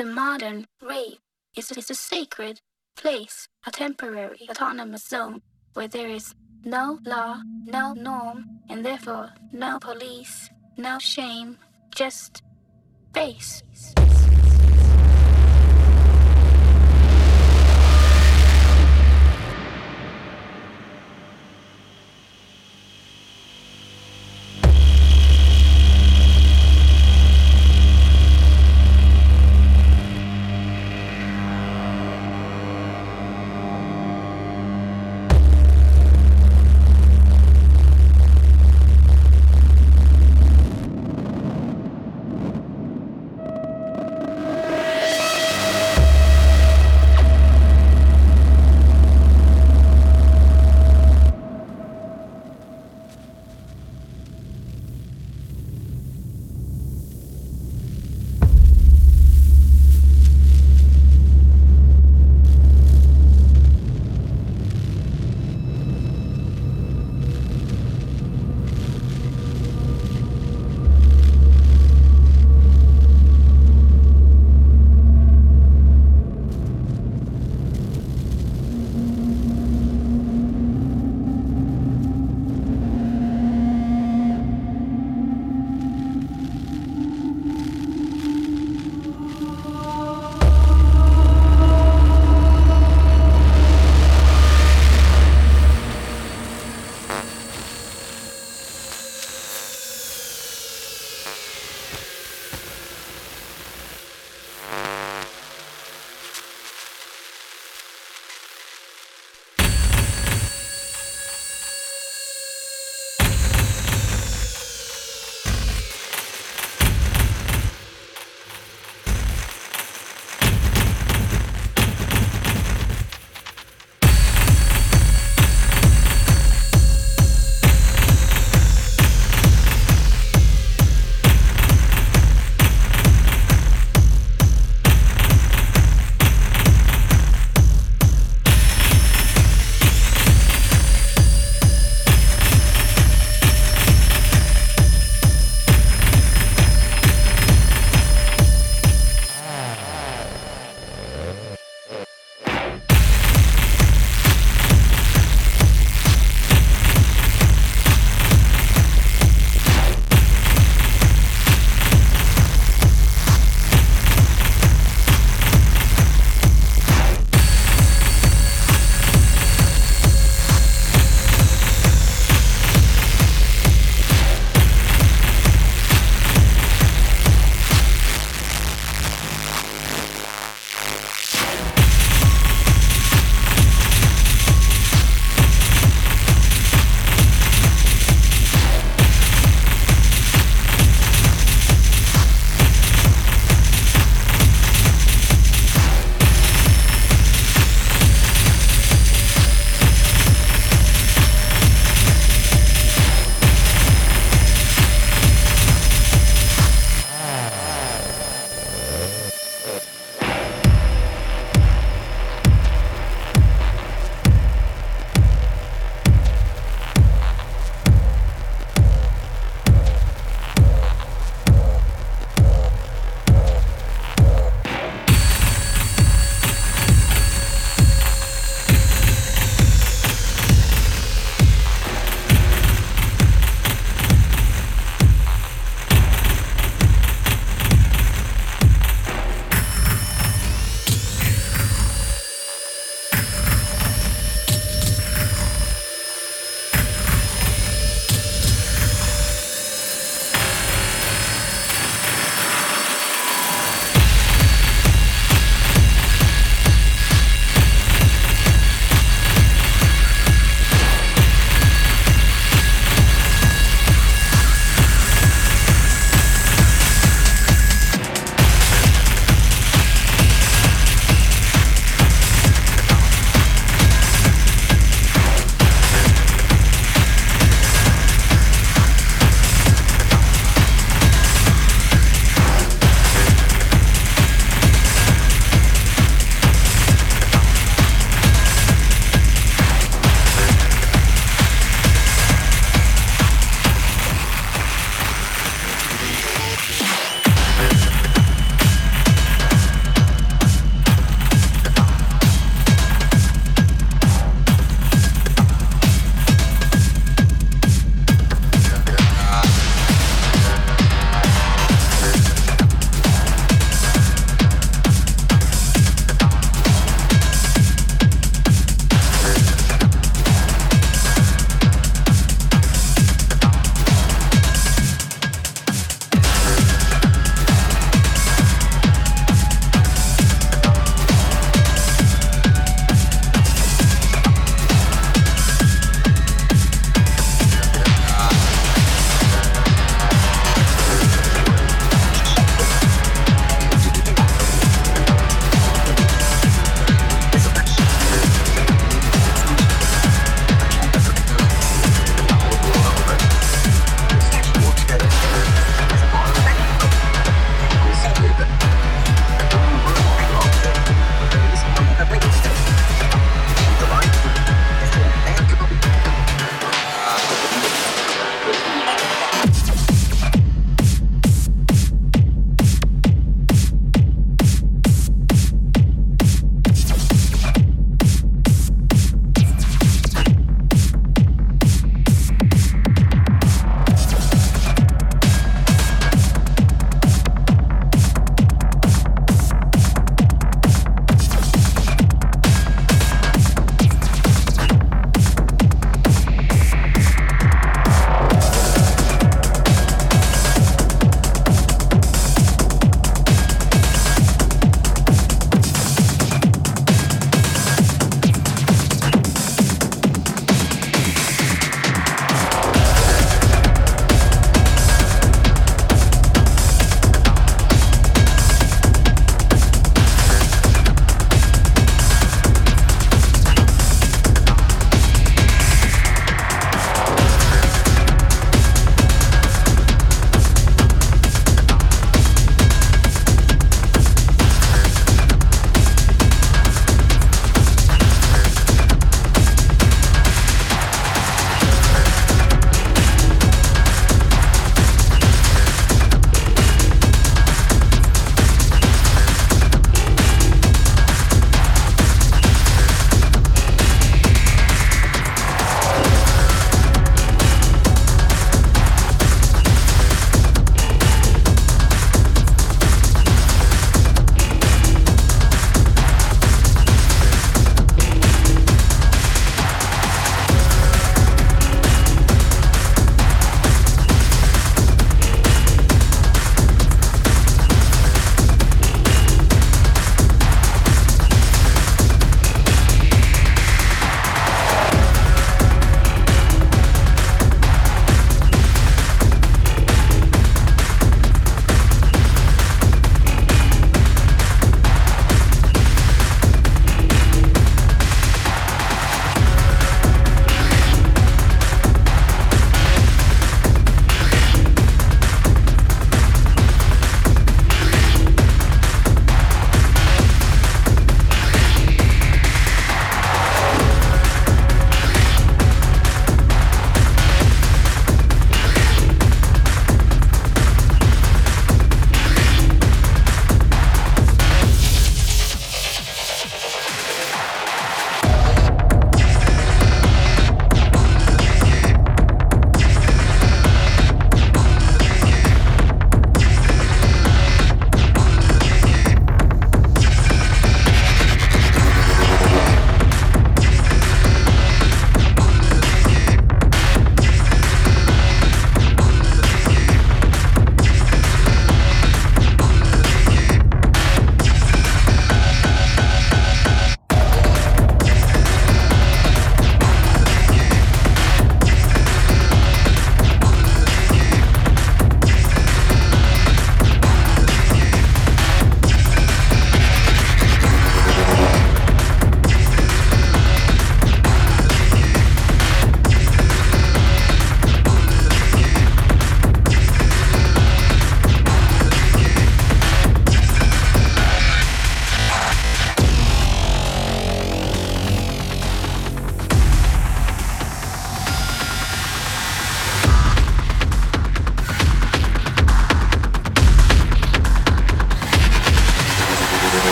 The modern rave is, is a sacred place, a temporary autonomous zone where there is no law, no norm, and therefore no police, no shame, just space.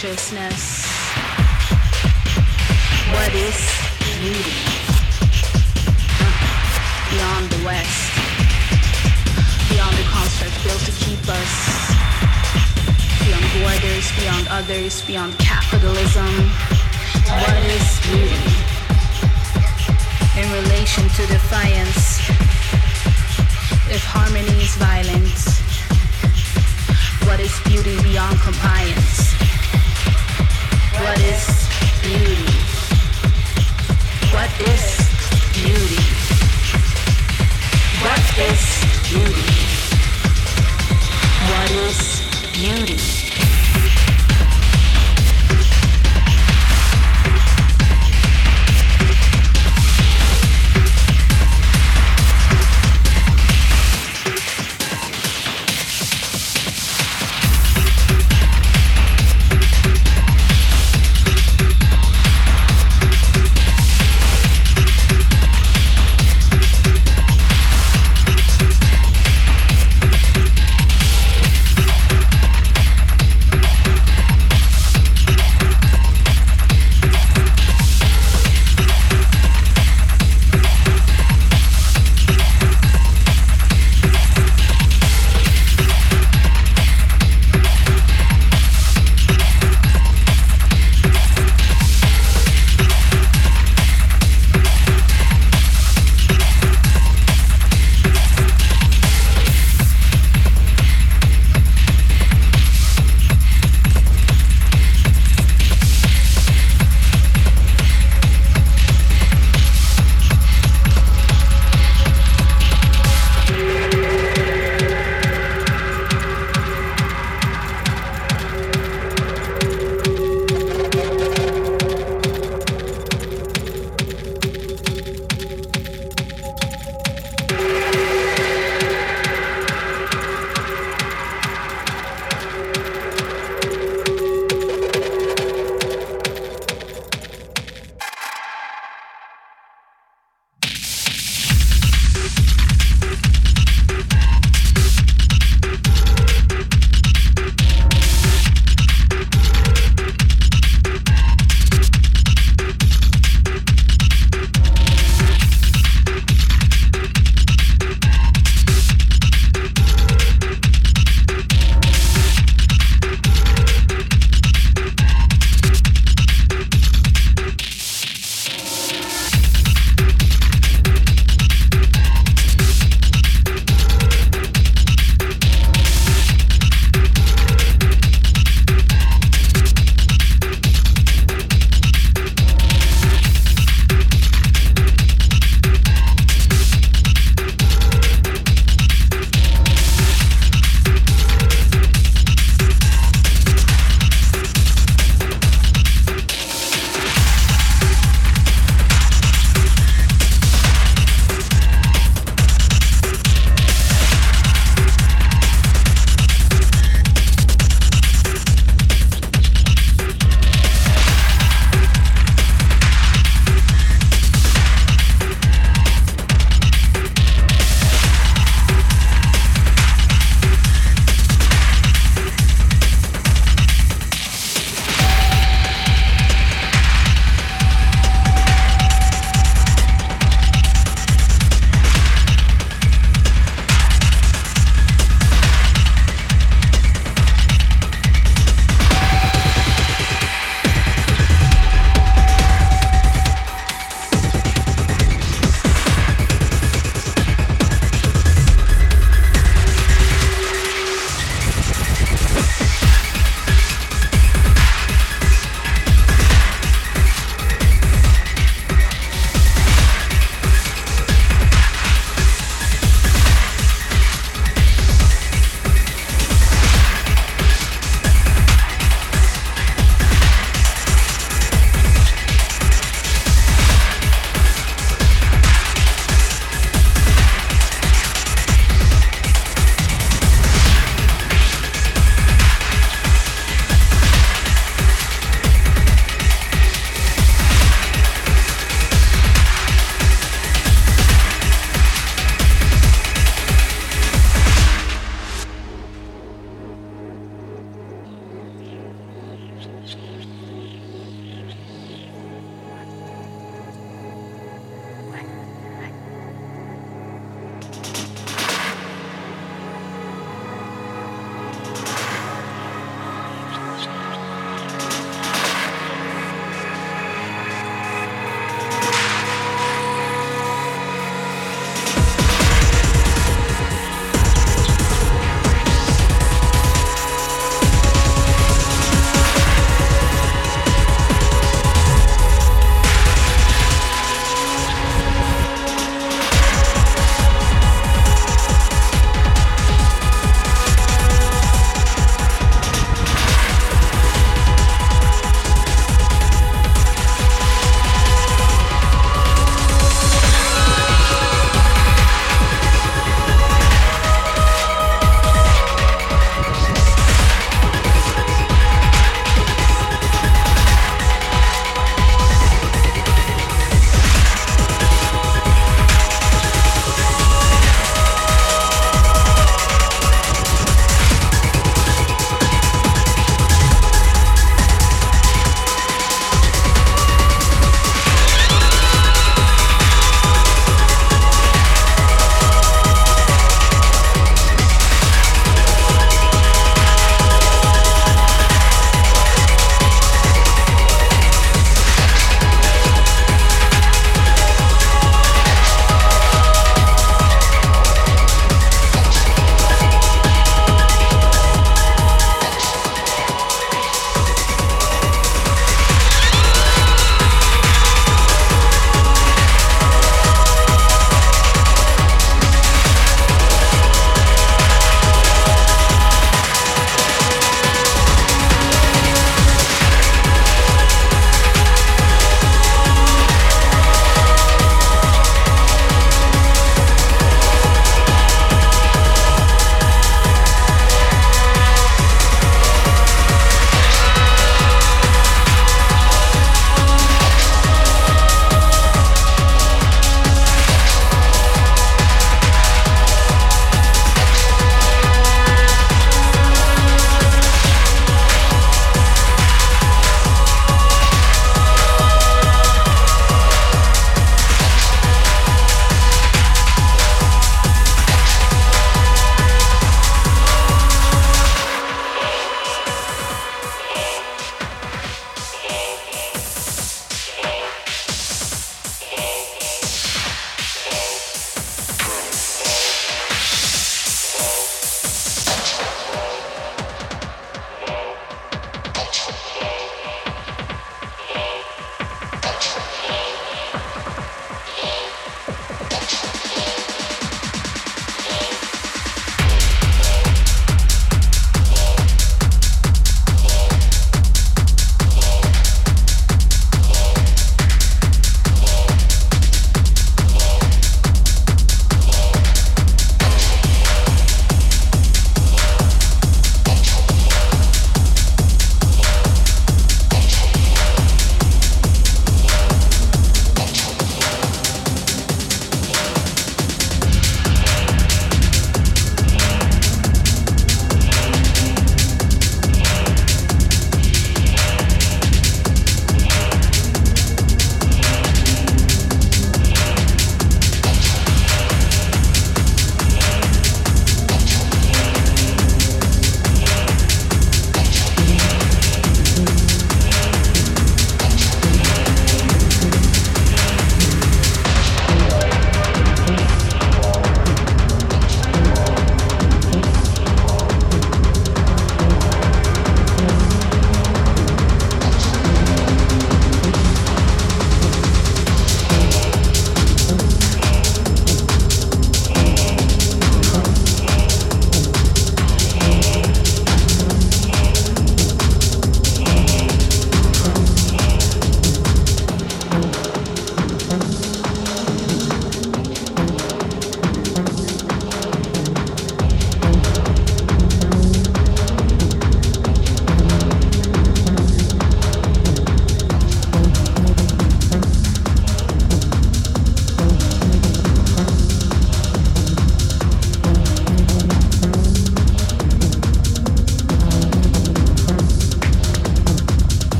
Consciousness.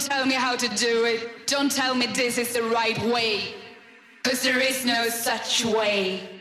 Don't tell me how to do it. Don't tell me this is the right way. Cause there is no such way.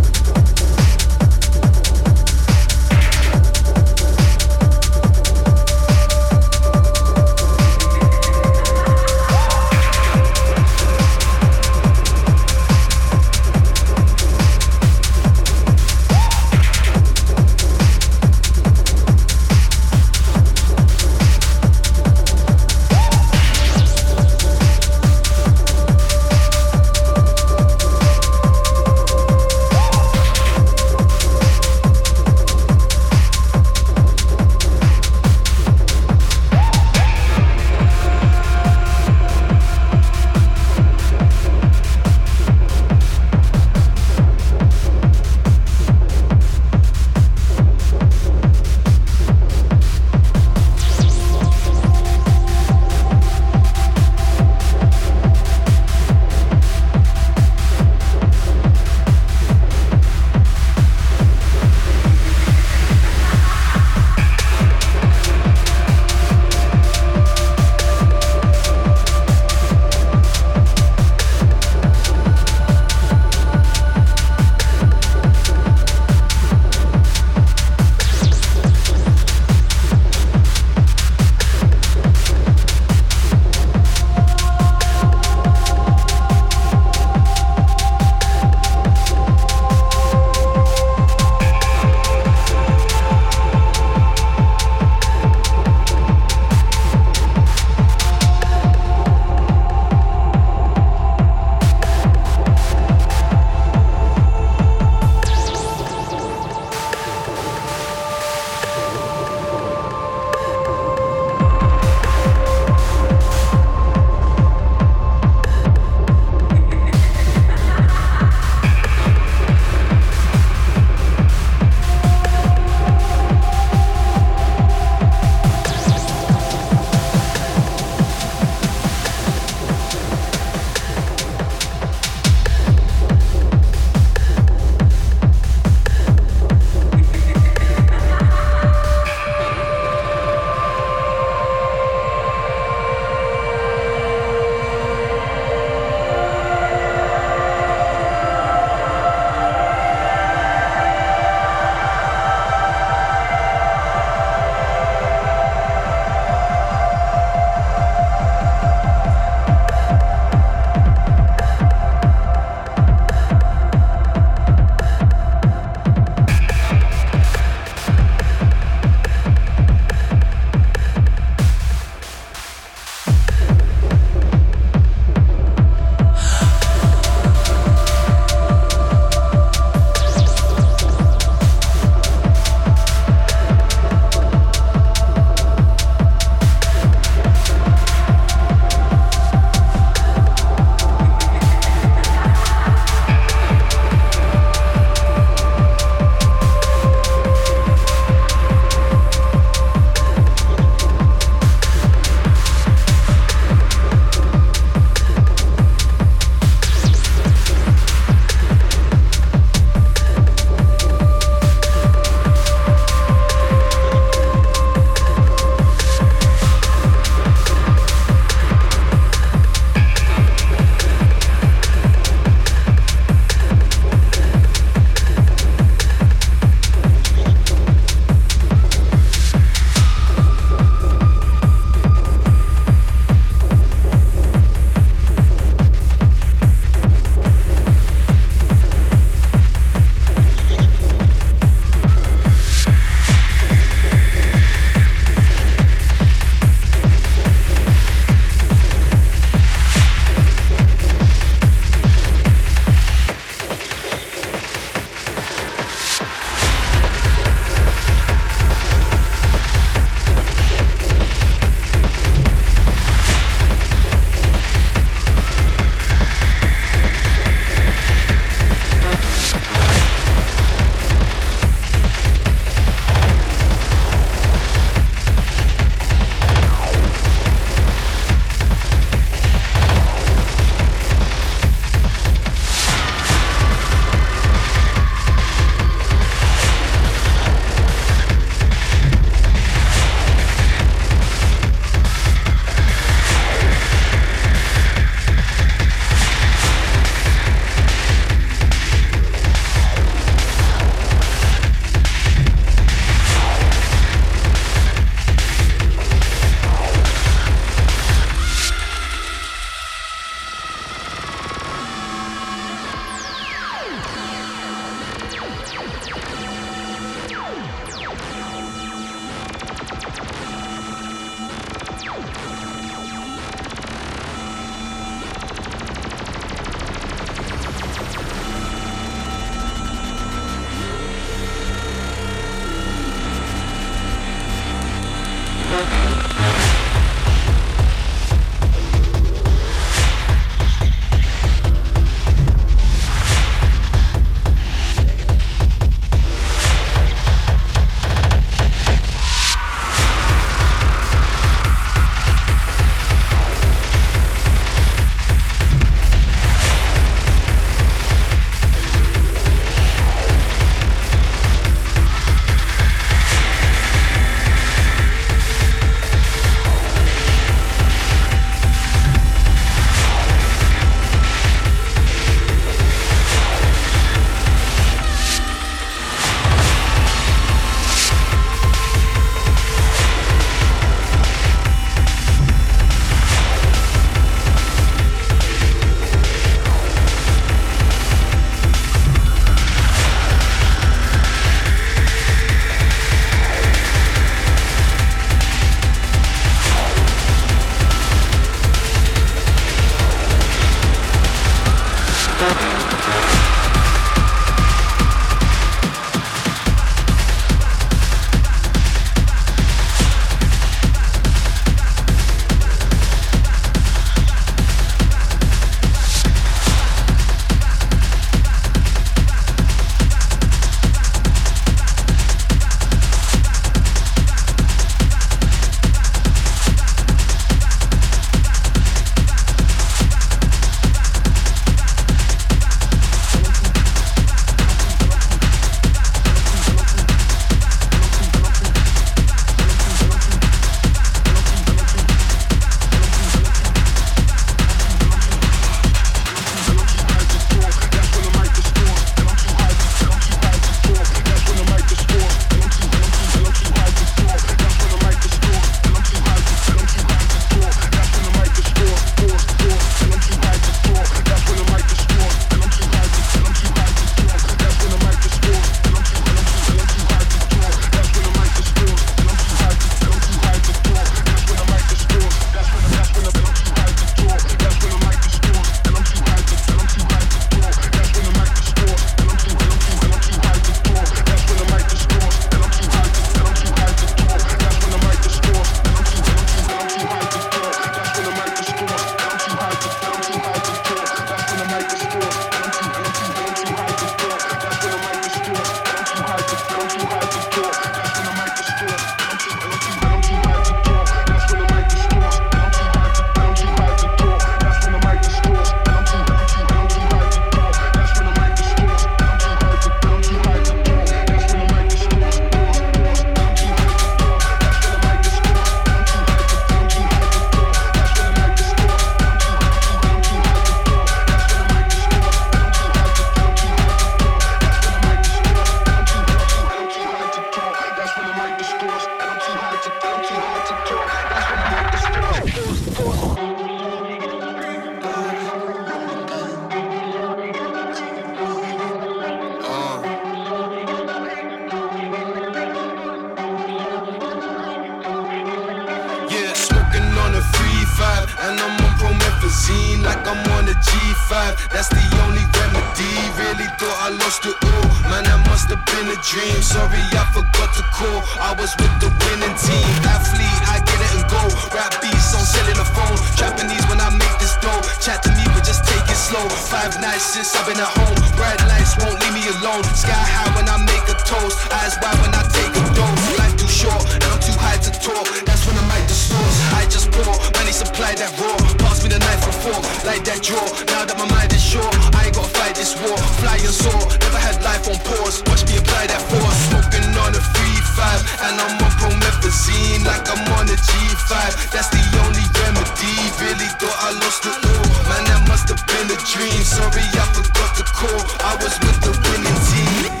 the scene like I'm on a G5. That's the only remedy. Really thought I lost it all. Man, that must have been a dream. Sorry, I forgot the call. I was with the winning team.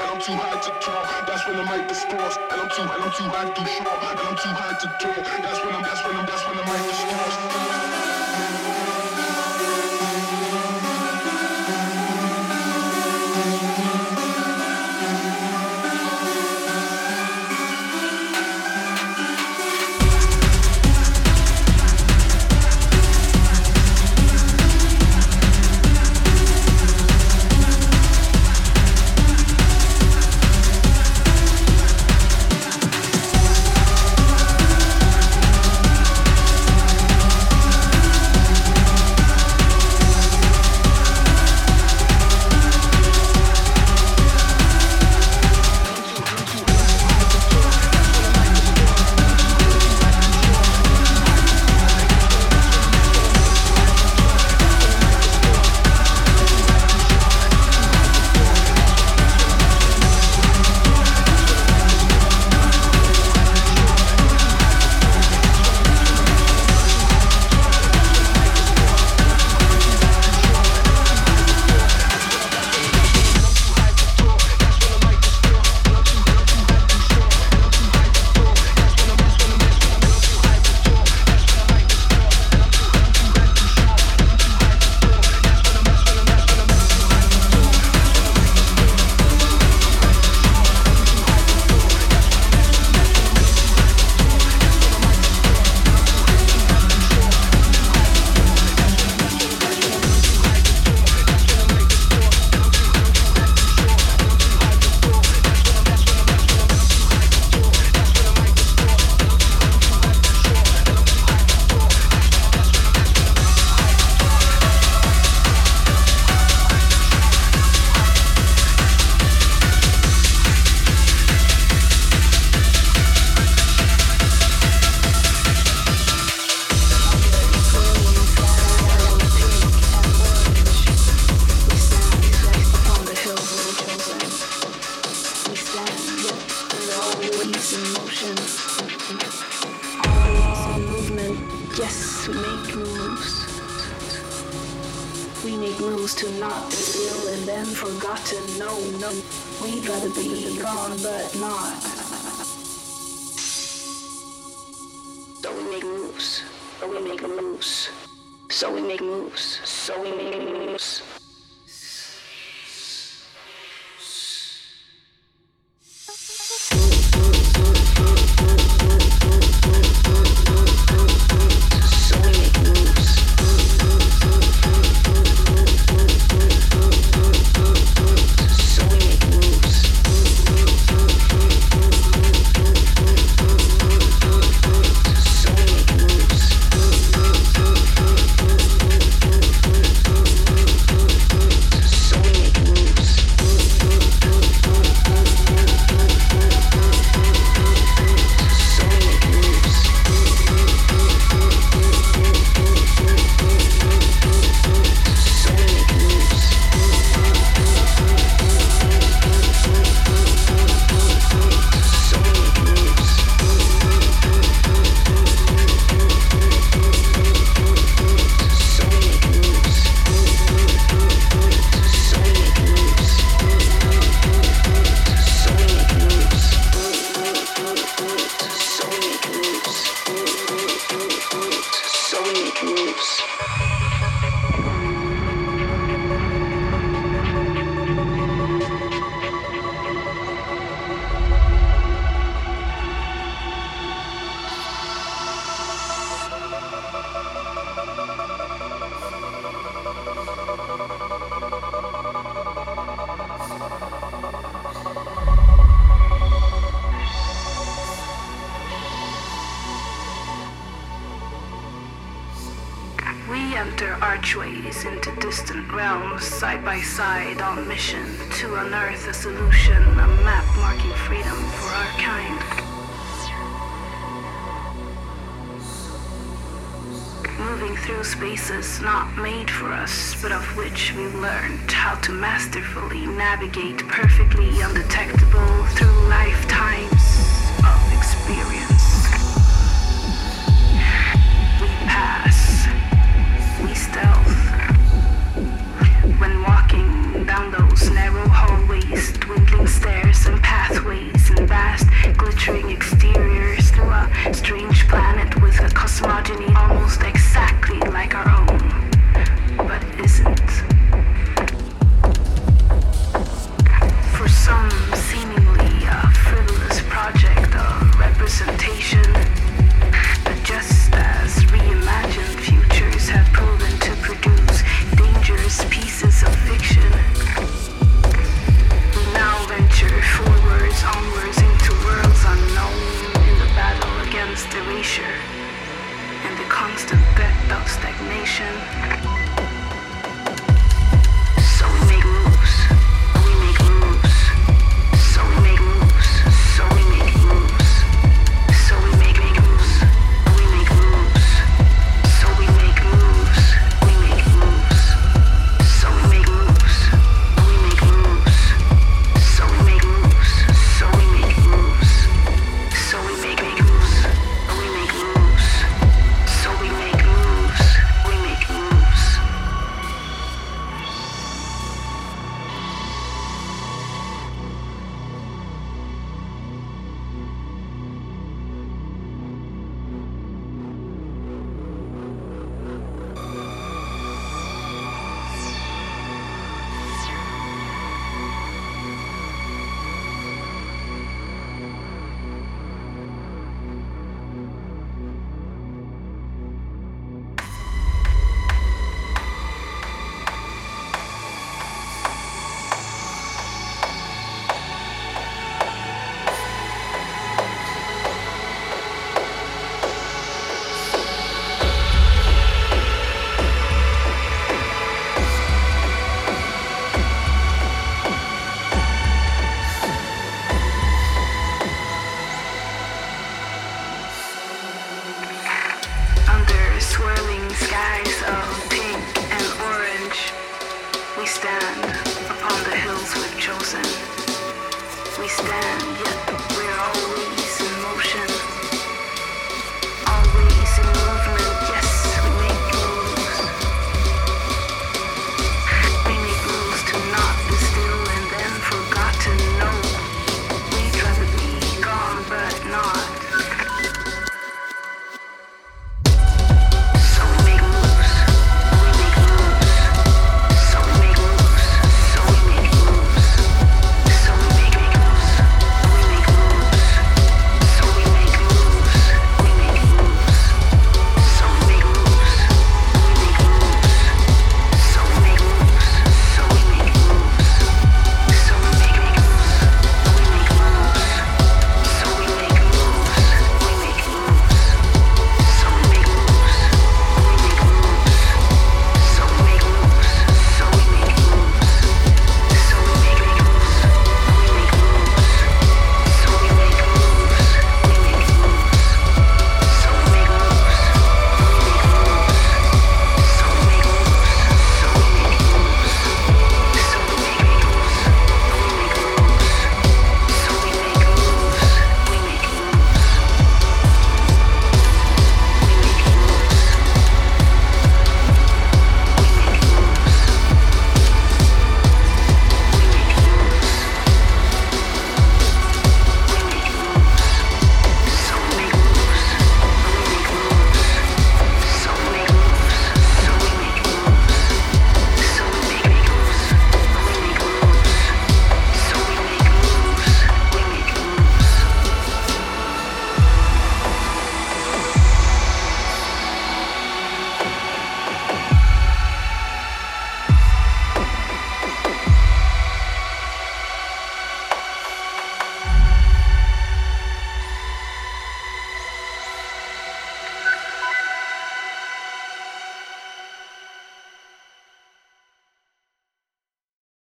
I'm too high to talk, that's when the mic distorts. And I'm too, and I'm too high to show, and I'm too high to talk.